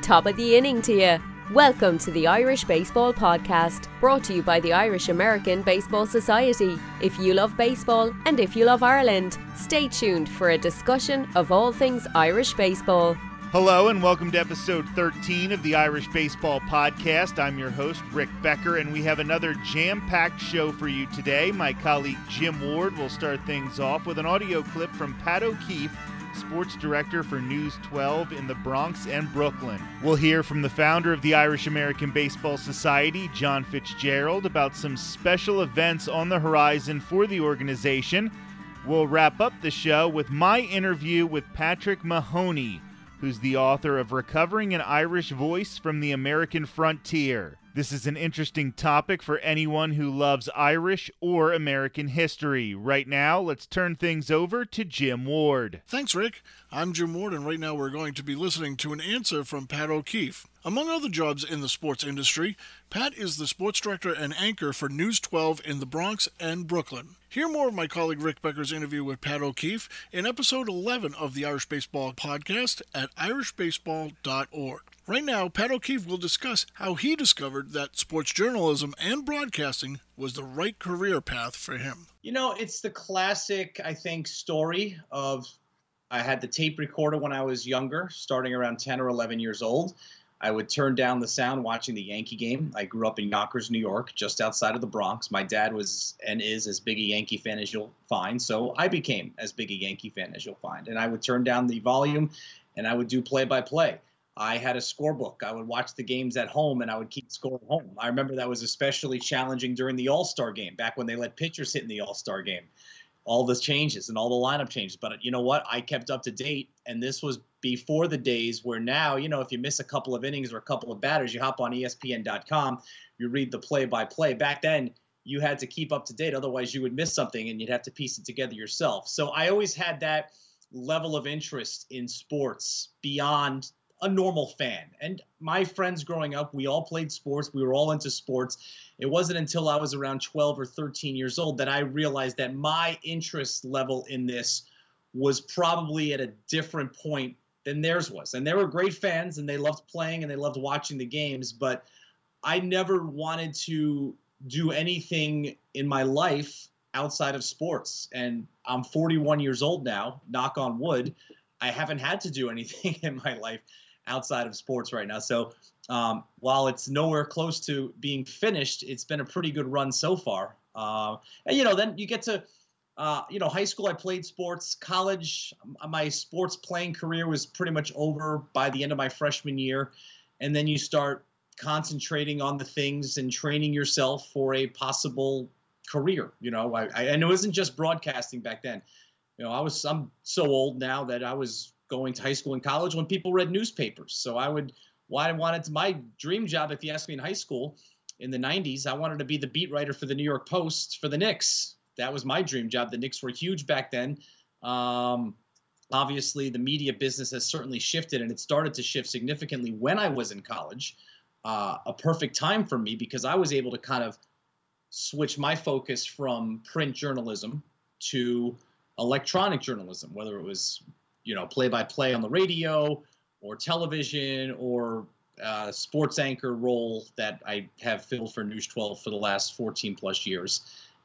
Top of the inning to you. Welcome to the Irish Baseball Podcast, brought to you by the Irish American Baseball Society. If you love baseball and if you love Ireland, stay tuned for a discussion of all things Irish baseball. Hello and welcome to episode 13 of the Irish Baseball Podcast. I'm your host, Rick Becker, and we have another jam packed show for you today. My colleague Jim Ward will start things off with an audio clip from Pat O'Keefe sports director for News 12 in the Bronx and Brooklyn. We'll hear from the founder of the Irish American Baseball Society, John Fitzgerald, about some special events on the horizon for the organization. We'll wrap up the show with my interview with Patrick Mahoney, who's the author of Recovering an Irish Voice from the American Frontier. This is an interesting topic for anyone who loves Irish or American history. Right now, let's turn things over to Jim Ward. Thanks, Rick. I'm Jim Ward, and right now we're going to be listening to an answer from Pat O'Keefe. Among other jobs in the sports industry, Pat is the sports director and anchor for News 12 in the Bronx and Brooklyn. Hear more of my colleague Rick Becker's interview with Pat O'Keefe in episode 11 of the Irish Baseball Podcast at irishbaseball.org. Right now, Pat O'Keefe will discuss how he discovered that sports journalism and broadcasting was the right career path for him. You know, it's the classic, I think, story of I had the tape recorder when I was younger, starting around 10 or 11 years old. I would turn down the sound watching the Yankee game. I grew up in Yonkers, New York, just outside of the Bronx. My dad was and is as big a Yankee fan as you'll find, so I became as big a Yankee fan as you'll find. And I would turn down the volume and I would do play by play. I had a scorebook. I would watch the games at home and I would keep score at home. I remember that was especially challenging during the All Star game, back when they let pitchers hit in the All Star game. All the changes and all the lineup changes. But you know what? I kept up to date. And this was before the days where now, you know, if you miss a couple of innings or a couple of batters, you hop on ESPN.com, you read the play by play. Back then, you had to keep up to date. Otherwise, you would miss something and you'd have to piece it together yourself. So I always had that level of interest in sports beyond a normal fan. And my friends growing up, we all played sports. We were all into sports. It wasn't until I was around 12 or 13 years old that I realized that my interest level in this was probably at a different point than theirs was. And they were great fans and they loved playing and they loved watching the games, but I never wanted to do anything in my life outside of sports. And I'm 41 years old now, knock on wood. I haven't had to do anything in my life outside of sports right now. So um, while it's nowhere close to being finished, it's been a pretty good run so far. Uh, and you know, then you get to uh, you know, high school I played sports. College, my sports playing career was pretty much over by the end of my freshman year, and then you start concentrating on the things and training yourself for a possible career. You know, I, I and it wasn't just broadcasting back then. You know, I was I'm so old now that I was going to high school and college when people read newspapers. So I would, why well, I wanted to, my dream job, if you ask me in high school in the 90s, I wanted to be the beat writer for the New York Post for the Knicks. That was my dream job. The Knicks were huge back then. Um, obviously, the media business has certainly shifted, and it started to shift significantly when I was in college. Uh, a perfect time for me because I was able to kind of switch my focus from print journalism to electronic journalism, whether it was you know, play by play on the radio or television or uh, sports anchor role that I have filled for News 12 for the last 14 plus years.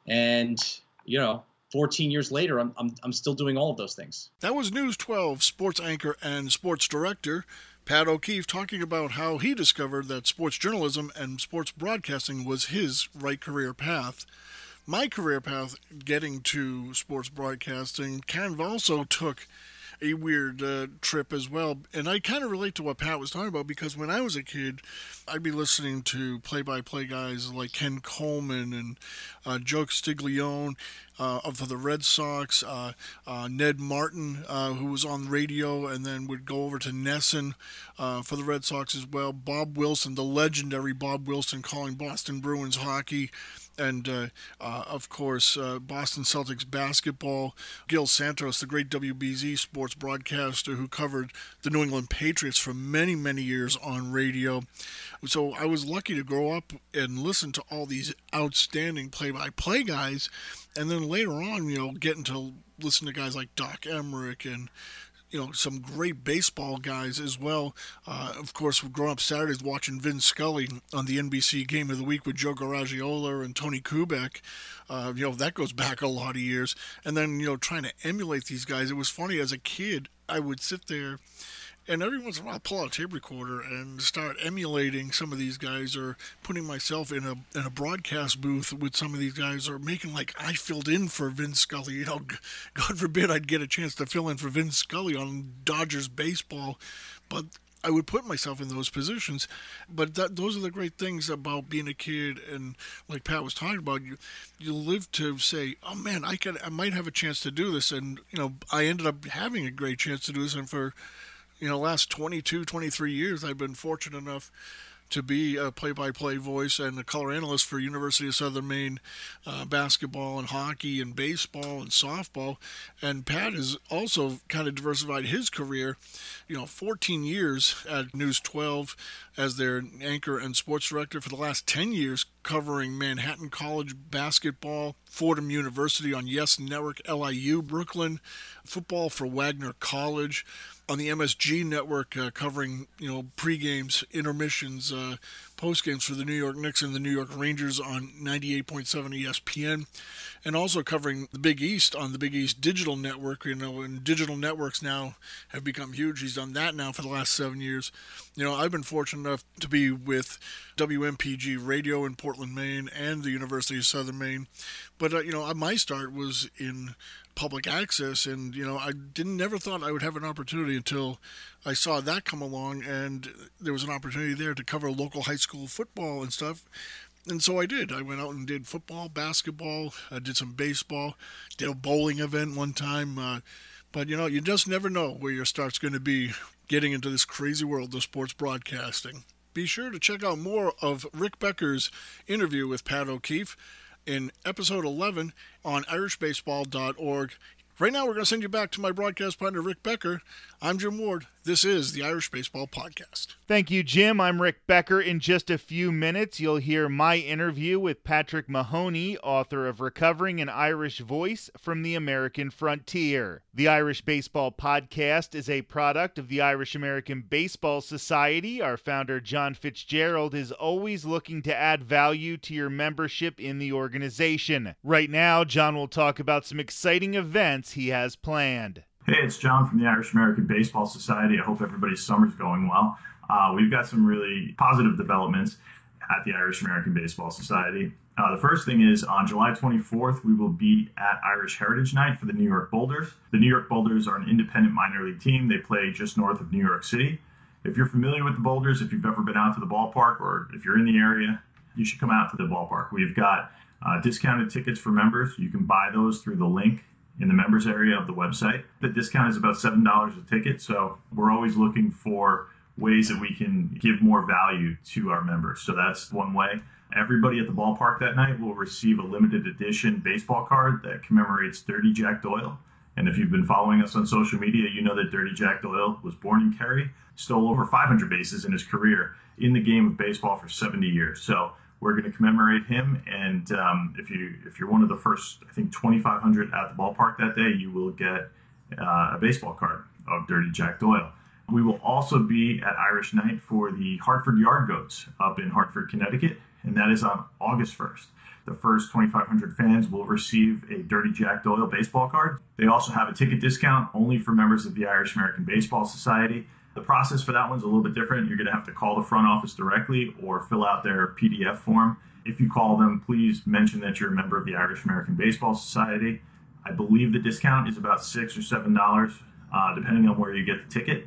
And, you know, 14 years later, I'm, I'm, I'm still doing all of those things. That was News 12 sports anchor and sports director Pat O'Keefe talking about how he discovered that sports journalism and sports broadcasting was his right career path. My career path getting to sports broadcasting kind of also took a weird uh, trip as well. And I kind of relate to what Pat was talking about because when I was a kid, I'd be listening to play-by-play guys like Ken Coleman and uh, Joe Castiglione uh, of the Red Sox, uh, uh, Ned Martin, uh, who was on radio and then would go over to NESN uh, for the Red Sox as well. Bob Wilson, the legendary Bob Wilson, calling Boston Bruins hockey and uh, uh, of course uh, Boston Celtics basketball. Gil Santos, the great WBZ sports broadcaster who covered the New England Patriots for many many years on radio. So I was lucky to grow up and listen to all these outstanding play-by-play guys, and then later on, you know, getting to listen to guys like Doc Emrick and you know some great baseball guys as well. Uh, of course, growing up Saturdays watching Vin Scully on the NBC Game of the Week with Joe Garagiola and Tony Kubek. Uh, you know that goes back a lot of years, and then you know trying to emulate these guys. It was funny as a kid. I would sit there and every once in a while, I'll pull out a tape recorder and start emulating some of these guys, or putting myself in a in a broadcast booth with some of these guys, or making like I filled in for Vince Scully. You know, God forbid I'd get a chance to fill in for Vince Scully on Dodgers baseball, but I would put myself in those positions. But that, those are the great things about being a kid, and like Pat was talking about, you you live to say, "Oh man, I could, I might have a chance to do this," and you know, I ended up having a great chance to do this, and for you know, last 22, 23 years, I've been fortunate enough to be a play-by-play voice and a color analyst for University of Southern Maine uh, basketball and hockey and baseball and softball. And Pat has also kind of diversified his career. You know, 14 years at News 12 as their anchor and sports director for the last 10 years, covering Manhattan College basketball, Fordham University on Yes Network, LIU Brooklyn, football for Wagner College on the MSG network uh, covering you know pre-games, intermissions, uh, post games for the New York Knicks and the New York Rangers on 98.7 ESPN, and also covering the Big East on the Big East Digital Network. You know, and digital networks now have become huge. He's done that now for the last seven years. You know, I've been fortunate enough to be with WMPG Radio in Portland, Maine, and the University of Southern Maine. But uh, you know, my start was in public access and you know i didn't never thought i would have an opportunity until i saw that come along and there was an opportunity there to cover local high school football and stuff and so i did. I went out and did football basketball i did some baseball did a bowling event one time uh, but you know you just never know where your start's going to be getting into this crazy world of sports broadcasting. Be sure to check out more of rick becker's interview with pat o'keefe in episode 11 on irishbaseball.org. Right now, we're going to send you back to my broadcast partner, Rick Becker. I'm Jim Ward. This is the Irish Baseball Podcast. Thank you, Jim. I'm Rick Becker. In just a few minutes, you'll hear my interview with Patrick Mahoney, author of Recovering an Irish Voice from the American Frontier. The Irish Baseball Podcast is a product of the Irish American Baseball Society. Our founder, John Fitzgerald, is always looking to add value to your membership in the organization. Right now, John will talk about some exciting events he has planned. Hey, it's John from the Irish American Baseball Society. I hope everybody's summer's going well. Uh, we've got some really positive developments at the Irish American Baseball Society. Uh, the first thing is on July 24th, we will be at Irish Heritage Night for the New York Boulders. The New York Boulders are an independent minor league team. They play just north of New York City. If you're familiar with the Boulders, if you've ever been out to the ballpark or if you're in the area, you should come out to the ballpark. We've got uh, discounted tickets for members. You can buy those through the link in the members area of the website. The discount is about $7 a ticket, so we're always looking for ways that we can give more value to our members. So that's one way. Everybody at the ballpark that night will receive a limited edition baseball card that commemorates Dirty Jack Doyle. And if you've been following us on social media, you know that Dirty Jack Doyle was born in Kerry, stole over 500 bases in his career in the game of baseball for 70 years. So we're going to commemorate him. And um, if you if you're one of the first, I think 2,500 at the ballpark that day, you will get uh, a baseball card of Dirty Jack Doyle. We will also be at Irish Night for the Hartford Yard Goats up in Hartford, Connecticut, and that is on August 1st. The first 2,500 fans will receive a Dirty Jack Doyle baseball card. They also have a ticket discount only for members of the Irish American Baseball Society. The process for that one's a little bit different. You're going to have to call the front office directly or fill out their PDF form. If you call them, please mention that you're a member of the Irish American Baseball Society. I believe the discount is about six or seven dollars, uh, depending on where you get the ticket.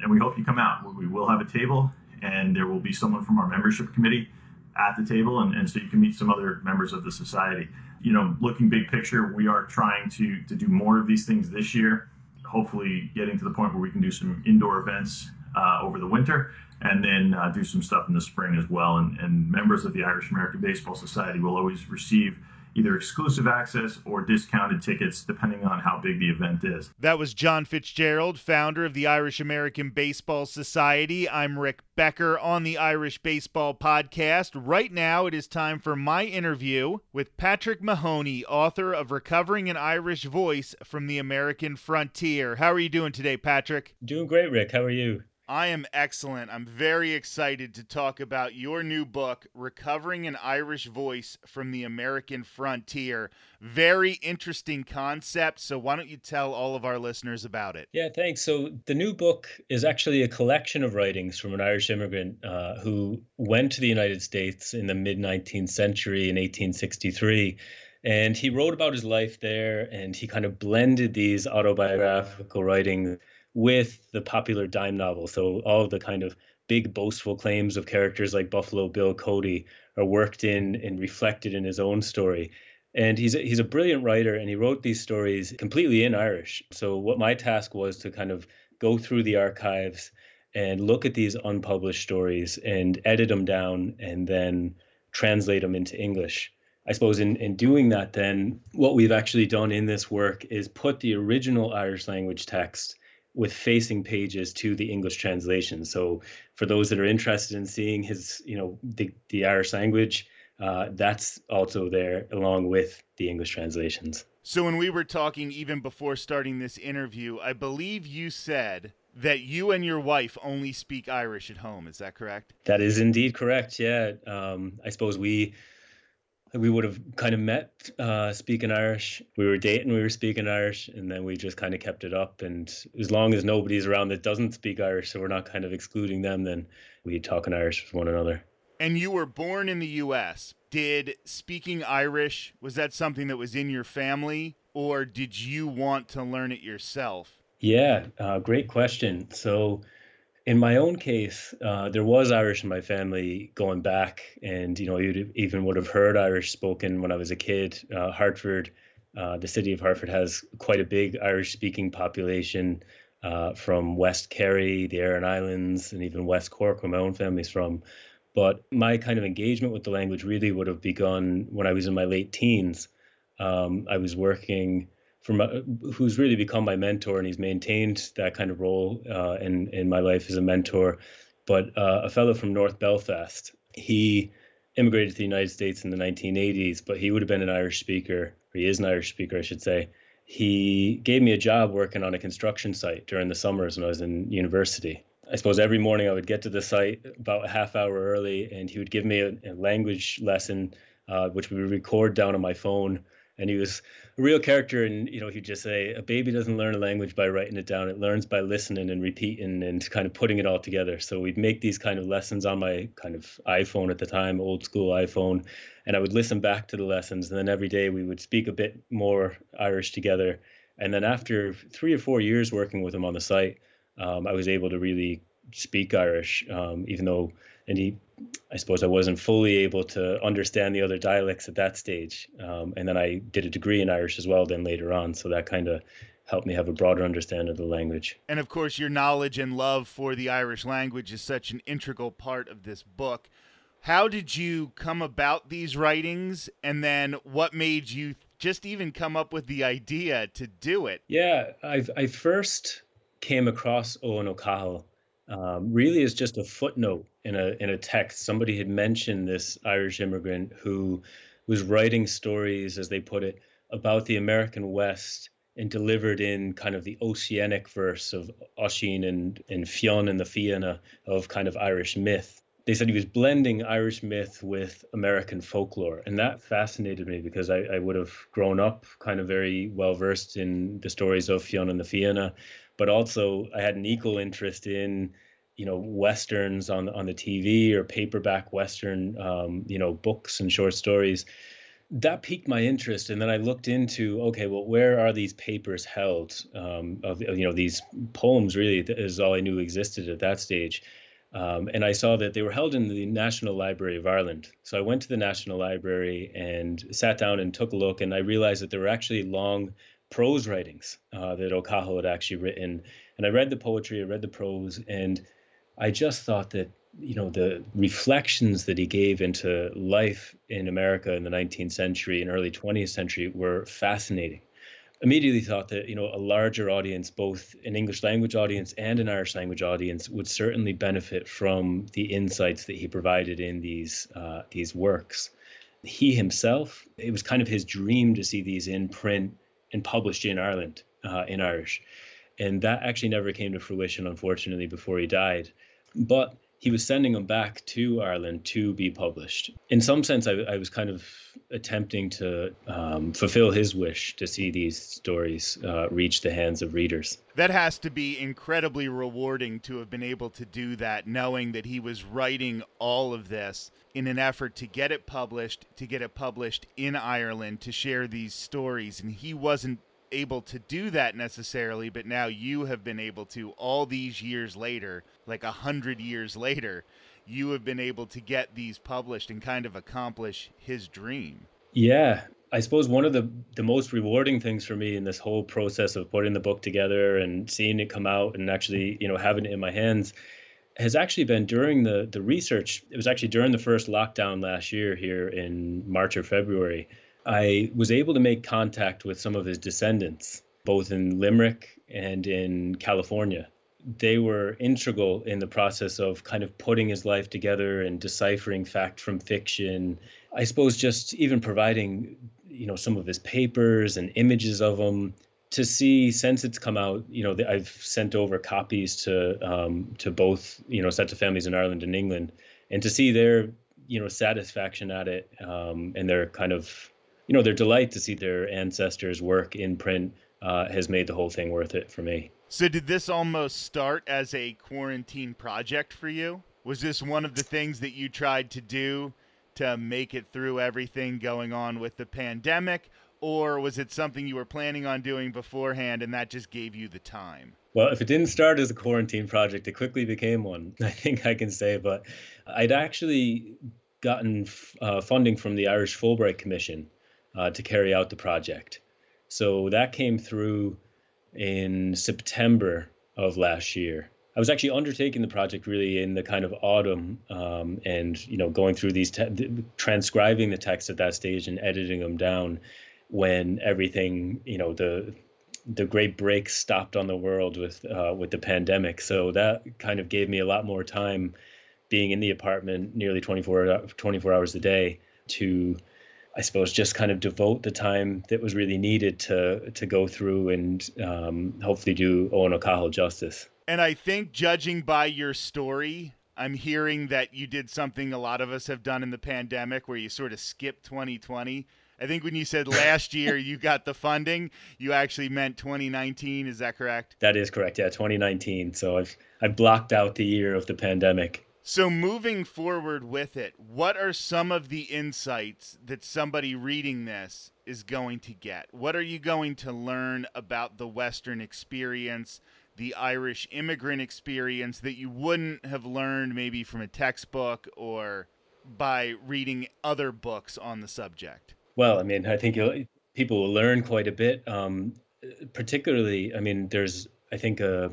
And we hope you come out. We will have a table, and there will be someone from our membership committee at the table, and, and so you can meet some other members of the society. You know, looking big picture, we are trying to to do more of these things this year hopefully getting to the point where we can do some indoor events uh, over the winter and then uh, do some stuff in the spring as well. And, and, members of the Irish American Baseball Society will always receive either exclusive access or discounted tickets, depending on how big the event is. That was John Fitzgerald, founder of the Irish American Baseball Society. I'm Rick Becker on the Irish Baseball Podcast. Right now, it is time for my interview with Patrick Mahoney, author of Recovering an Irish Voice from the American Frontier. How are you doing today, Patrick? Doing great, Rick. How are you? I am excellent. I'm very excited to talk about your new book, Recovering an Irish Voice from the American Frontier. Very interesting concept. So, why don't you tell all of our listeners about it? Yeah, thanks. So, the new book is actually a collection of writings from an Irish immigrant uh, who went to the United States in the mid 19th century in 1863. And he wrote about his life there and he kind of blended these autobiographical writings with the popular dime novel. So all the kind of big boastful claims of characters like Buffalo Bill Cody are worked in and reflected in his own story. And he's a, he's a brilliant writer, and he wrote these stories completely in Irish. So what my task was to kind of go through the archives and look at these unpublished stories and edit them down and then translate them into English. I suppose in, in doing that, then what we've actually done in this work is put the original Irish language text with facing pages to the English translation. So for those that are interested in seeing his, you know, the, the Irish language, uh, that's also there along with the English translations. So when we were talking even before starting this interview, I believe you said that you and your wife only speak Irish at home. Is that correct? That is indeed correct. Yeah. Um, I suppose we we would have kind of met uh, speaking Irish. We were dating, we were speaking Irish, and then we just kind of kept it up. And as long as nobody's around that doesn't speak Irish, so we're not kind of excluding them, then we talk in Irish with one another. And you were born in the U.S. Did speaking Irish was that something that was in your family, or did you want to learn it yourself? Yeah, uh, great question. So in my own case, uh, there was Irish in my family going back, and you know, you even would have heard Irish spoken when I was a kid. Uh, Hartford, uh, the city of Hartford, has quite a big Irish-speaking population uh, from West Kerry, the Aran Islands, and even West Cork, where my own family's from. But my kind of engagement with the language really would have begun when I was in my late teens. Um, I was working from who's really become my mentor and he's maintained that kind of role uh, in in my life as a mentor. But uh, a fellow from North Belfast, he immigrated to the United States in the 1980s, but he would have been an Irish speaker, or he is an Irish speaker, I should say. He gave me a job working on a construction site during the summers when I was in university. I suppose every morning I would get to the site about a half hour early, and he would give me a, a language lesson, uh, which we would record down on my phone and he was a real character and you know he'd just say a baby doesn't learn a language by writing it down. It learns by listening and repeating and kind of putting it all together. So we'd make these kind of lessons on my kind of iphone at the time old school iphone and i would listen back to the lessons. And then every day we would speak a bit more irish together. And then after three or four years working with him on the site um, i was able to really speak irish um, even though and he I suppose I wasn't fully able to understand the other dialects at that stage. Um, and then I did a degree in Irish as well, then later on. So that kind of helped me have a broader understanding of the language. And of course, your knowledge and love for the Irish language is such an integral part of this book. How did you come about these writings? And then what made you just even come up with the idea to do it? Yeah, I've, I first came across Eoin O'Cahill um, really as just a footnote in a in a text. Somebody had mentioned this Irish immigrant who was writing stories, as they put it, about the American West and delivered in kind of the oceanic verse of Oisin and, and Fionn and the Fianna of kind of Irish myth. They said he was blending Irish myth with American folklore. And that fascinated me because I, I would have grown up kind of very well versed in the stories of Fionn and the Fianna but also I had an equal interest in you know westerns on on the TV or paperback western um, you know books and short stories. That piqued my interest, and then I looked into okay, well, where are these papers held? Um, of you know these poems really is all I knew existed at that stage. Um, and I saw that they were held in the National Library of Ireland. So I went to the National Library and sat down and took a look, and I realized that there were actually long prose writings uh, that O'Cahill had actually written. And I read the poetry, I read the prose, and I just thought that you know the reflections that he gave into life in America in the 19th century and early 20th century were fascinating. Immediately thought that you know a larger audience, both an English language audience and an Irish language audience, would certainly benefit from the insights that he provided in these uh, these works. He himself, it was kind of his dream to see these in print and published in Ireland uh, in Irish, and that actually never came to fruition, unfortunately, before he died. But he was sending them back to Ireland to be published. In some sense, I, I was kind of attempting to um, fulfill his wish to see these stories uh, reach the hands of readers. That has to be incredibly rewarding to have been able to do that, knowing that he was writing all of this in an effort to get it published, to get it published in Ireland, to share these stories. And he wasn't able to do that necessarily, but now you have been able to all these years later, like a hundred years later, you have been able to get these published and kind of accomplish his dream. Yeah. I suppose one of the, the most rewarding things for me in this whole process of putting the book together and seeing it come out and actually, you know, having it in my hands has actually been during the the research. It was actually during the first lockdown last year here in March or February I was able to make contact with some of his descendants, both in Limerick and in California. They were integral in the process of kind of putting his life together and deciphering fact from fiction. I suppose just even providing, you know, some of his papers and images of him to see since it's come out. You know, I've sent over copies to um, to both, you know, sets of families in Ireland and England, and to see their, you know, satisfaction at it um, and their kind of you know, their delight to see their ancestors' work in print uh, has made the whole thing worth it for me. So, did this almost start as a quarantine project for you? Was this one of the things that you tried to do to make it through everything going on with the pandemic? Or was it something you were planning on doing beforehand and that just gave you the time? Well, if it didn't start as a quarantine project, it quickly became one, I think I can say. But I'd actually gotten uh, funding from the Irish Fulbright Commission uh, to carry out the project. So that came through in September of last year. I was actually undertaking the project really in the kind of autumn, um, and you know, going through these, te- transcribing the text at that stage and editing them down, when everything, you know, the the great break stopped on the world with uh, with the pandemic. So that kind of gave me a lot more time, being in the apartment nearly 24, 24 hours a day, to I suppose just kind of devote the time that was really needed to to go through and um, hopefully do Owen O'Cahill justice. And I think, judging by your story, I'm hearing that you did something a lot of us have done in the pandemic, where you sort of skipped 2020. I think when you said last year you got the funding, you actually meant 2019. Is that correct? That is correct. Yeah, 2019. So I've I've blocked out the year of the pandemic. So, moving forward with it, what are some of the insights that somebody reading this is going to get? What are you going to learn about the Western experience, the Irish immigrant experience that you wouldn't have learned maybe from a textbook or by reading other books on the subject? Well, I mean, I think people will learn quite a bit. Um, particularly, I mean, there's, I think, a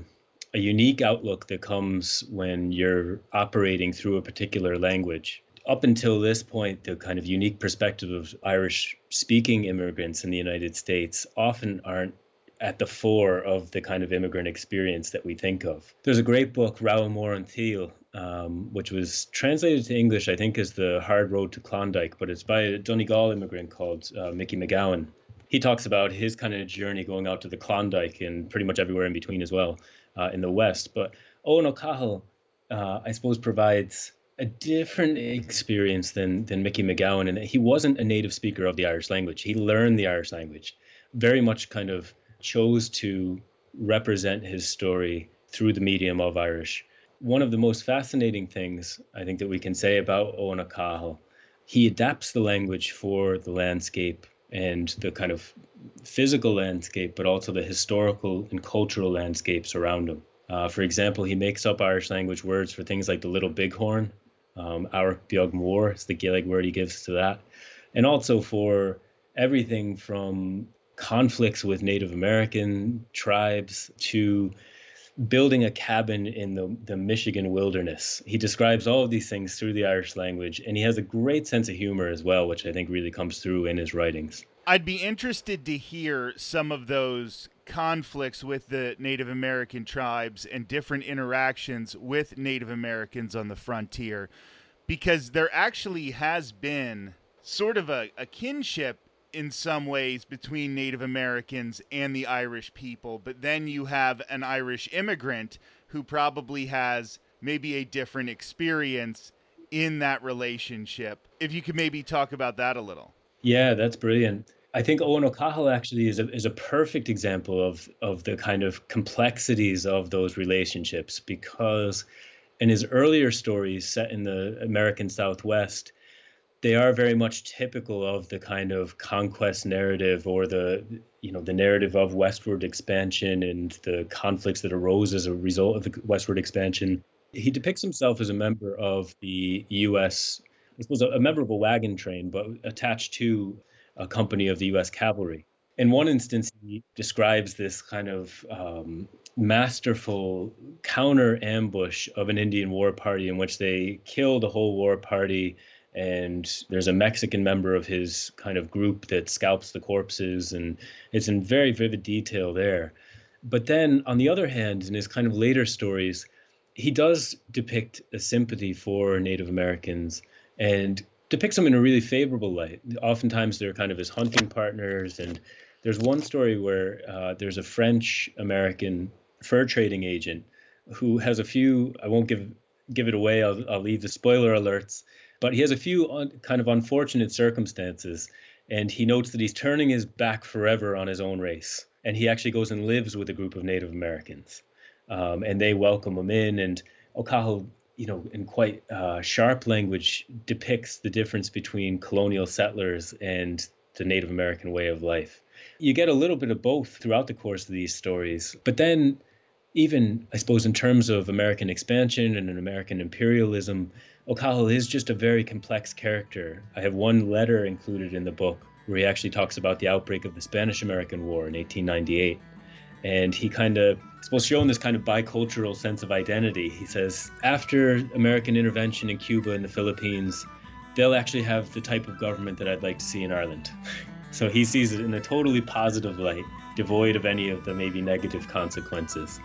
a unique outlook that comes when you're operating through a particular language. Up until this point, the kind of unique perspective of Irish speaking immigrants in the United States often aren't at the fore of the kind of immigrant experience that we think of. There's a great book, Rotha Mór an tSaoil, um, which was translated to English, I think, as The Hard Road to Klondike, but it's by a Donegal immigrant called uh, Mickey McGowan. He talks about his kind of journey going out to the Klondike and pretty much everywhere in between as well uh, in the West. But Owen O'Cahill, uh, I suppose, provides a different experience than than Mickey McGowan, and he wasn't a native speaker of the Irish language. He learned the Irish language, very much kind of chose to represent his story through the medium of Irish. One of the most fascinating things I think that we can say about Owen O'Cahill, he adapts the language for the landscape and the kind of physical landscape, but also the historical and cultural landscapes around him. Uh, for example, he makes up Irish language words for things like the little bighorn. Um, our Beag Mór is the Gaelic word he gives to that. And also for everything from conflicts with Native American tribes to building a cabin in the, the Michigan wilderness. He describes all of these things through the Irish language, and he has a great sense of humor as well, which I think really comes through in his writings. I'd be interested to hear some of those conflicts with the Native American tribes and different interactions with Native Americans on the frontier because there actually has been sort of a, a kinship in some ways between Native Americans and the Irish people, but then you have an Irish immigrant who probably has maybe a different experience in that relationship. If you could maybe talk about that a little. Yeah, that's brilliant. I think Owen O'Cahill actually is a, is a perfect example of, of the kind of complexities of those relationships because in his earlier stories set in the American Southwest, they are very much typical of the kind of conquest narrative or the you know the narrative of westward expansion and the conflicts that arose as a result of the westward expansion. He depicts himself as a member of the U.S. This was a member of a wagon train, but attached to a company of the U.S. cavalry. In one instance, he describes this kind of um, masterful counter ambush of an Indian war party in which they kill the whole war party and there's a Mexican member of his kind of group that scalps the corpses, and it's in very vivid detail there. But then, on the other hand, in his kind of later stories, he does depict a sympathy for Native Americans and depicts them in a really favorable light. Oftentimes, they're kind of his hunting partners. And there's one story where uh, there's a French American fur trading agent who has a few, I won't give give it away, I'll, I'll leave the spoiler alerts but he has a few un, kind of unfortunate circumstances, and he notes that he's turning his back forever on his own race. And he actually goes and lives with a group of Native Americans, um, and they welcome him in. And O'Cahill, you know, in quite uh, sharp language, depicts the difference between colonial settlers and the Native American way of life. You get a little bit of both throughout the course of these stories, but then even I suppose in terms of American expansion and American imperialism, O'Cahill is just a very complex character. I have one letter included in the book where he actually talks about the outbreak of the Spanish American War in 1898. And he kind of supposed to show this kind of bicultural sense of identity. He says, after American intervention in Cuba and the Philippines, they'll actually have the type of government that I'd like to see in Ireland. so he sees it in a totally positive light, devoid of any of the maybe negative consequences.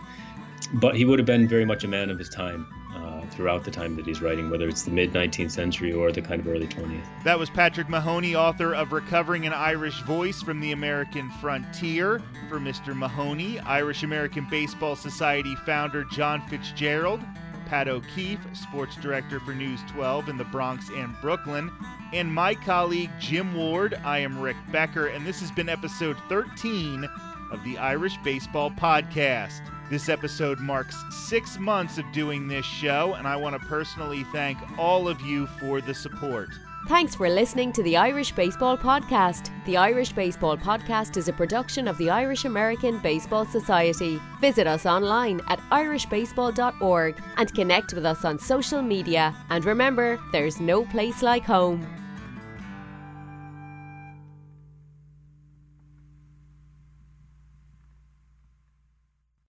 But he would have been very much a man of his time uh, throughout the time that he's writing, whether it's the mid 19th century or the kind of early 20th. That was Patrick Mahoney, author of Recovering an Irish Voice from the American Frontier. For Mr. Mahoney, Irish American Baseball Society founder John Fitzgerald, Pat O'Keefe, sports director for News 12 in the Bronx and Brooklyn, and my colleague Jim Ward. I am Rick Becker, and this has been episode 13 of the Irish Baseball Podcast. This episode marks six months of doing this show, and I want to personally thank all of you for the support. Thanks for listening to the Irish Baseball Podcast. The Irish Baseball Podcast is a production of the Irish American Baseball Society. Visit us online at irishbaseball.org and connect with us on social media. And remember, there's no place like home.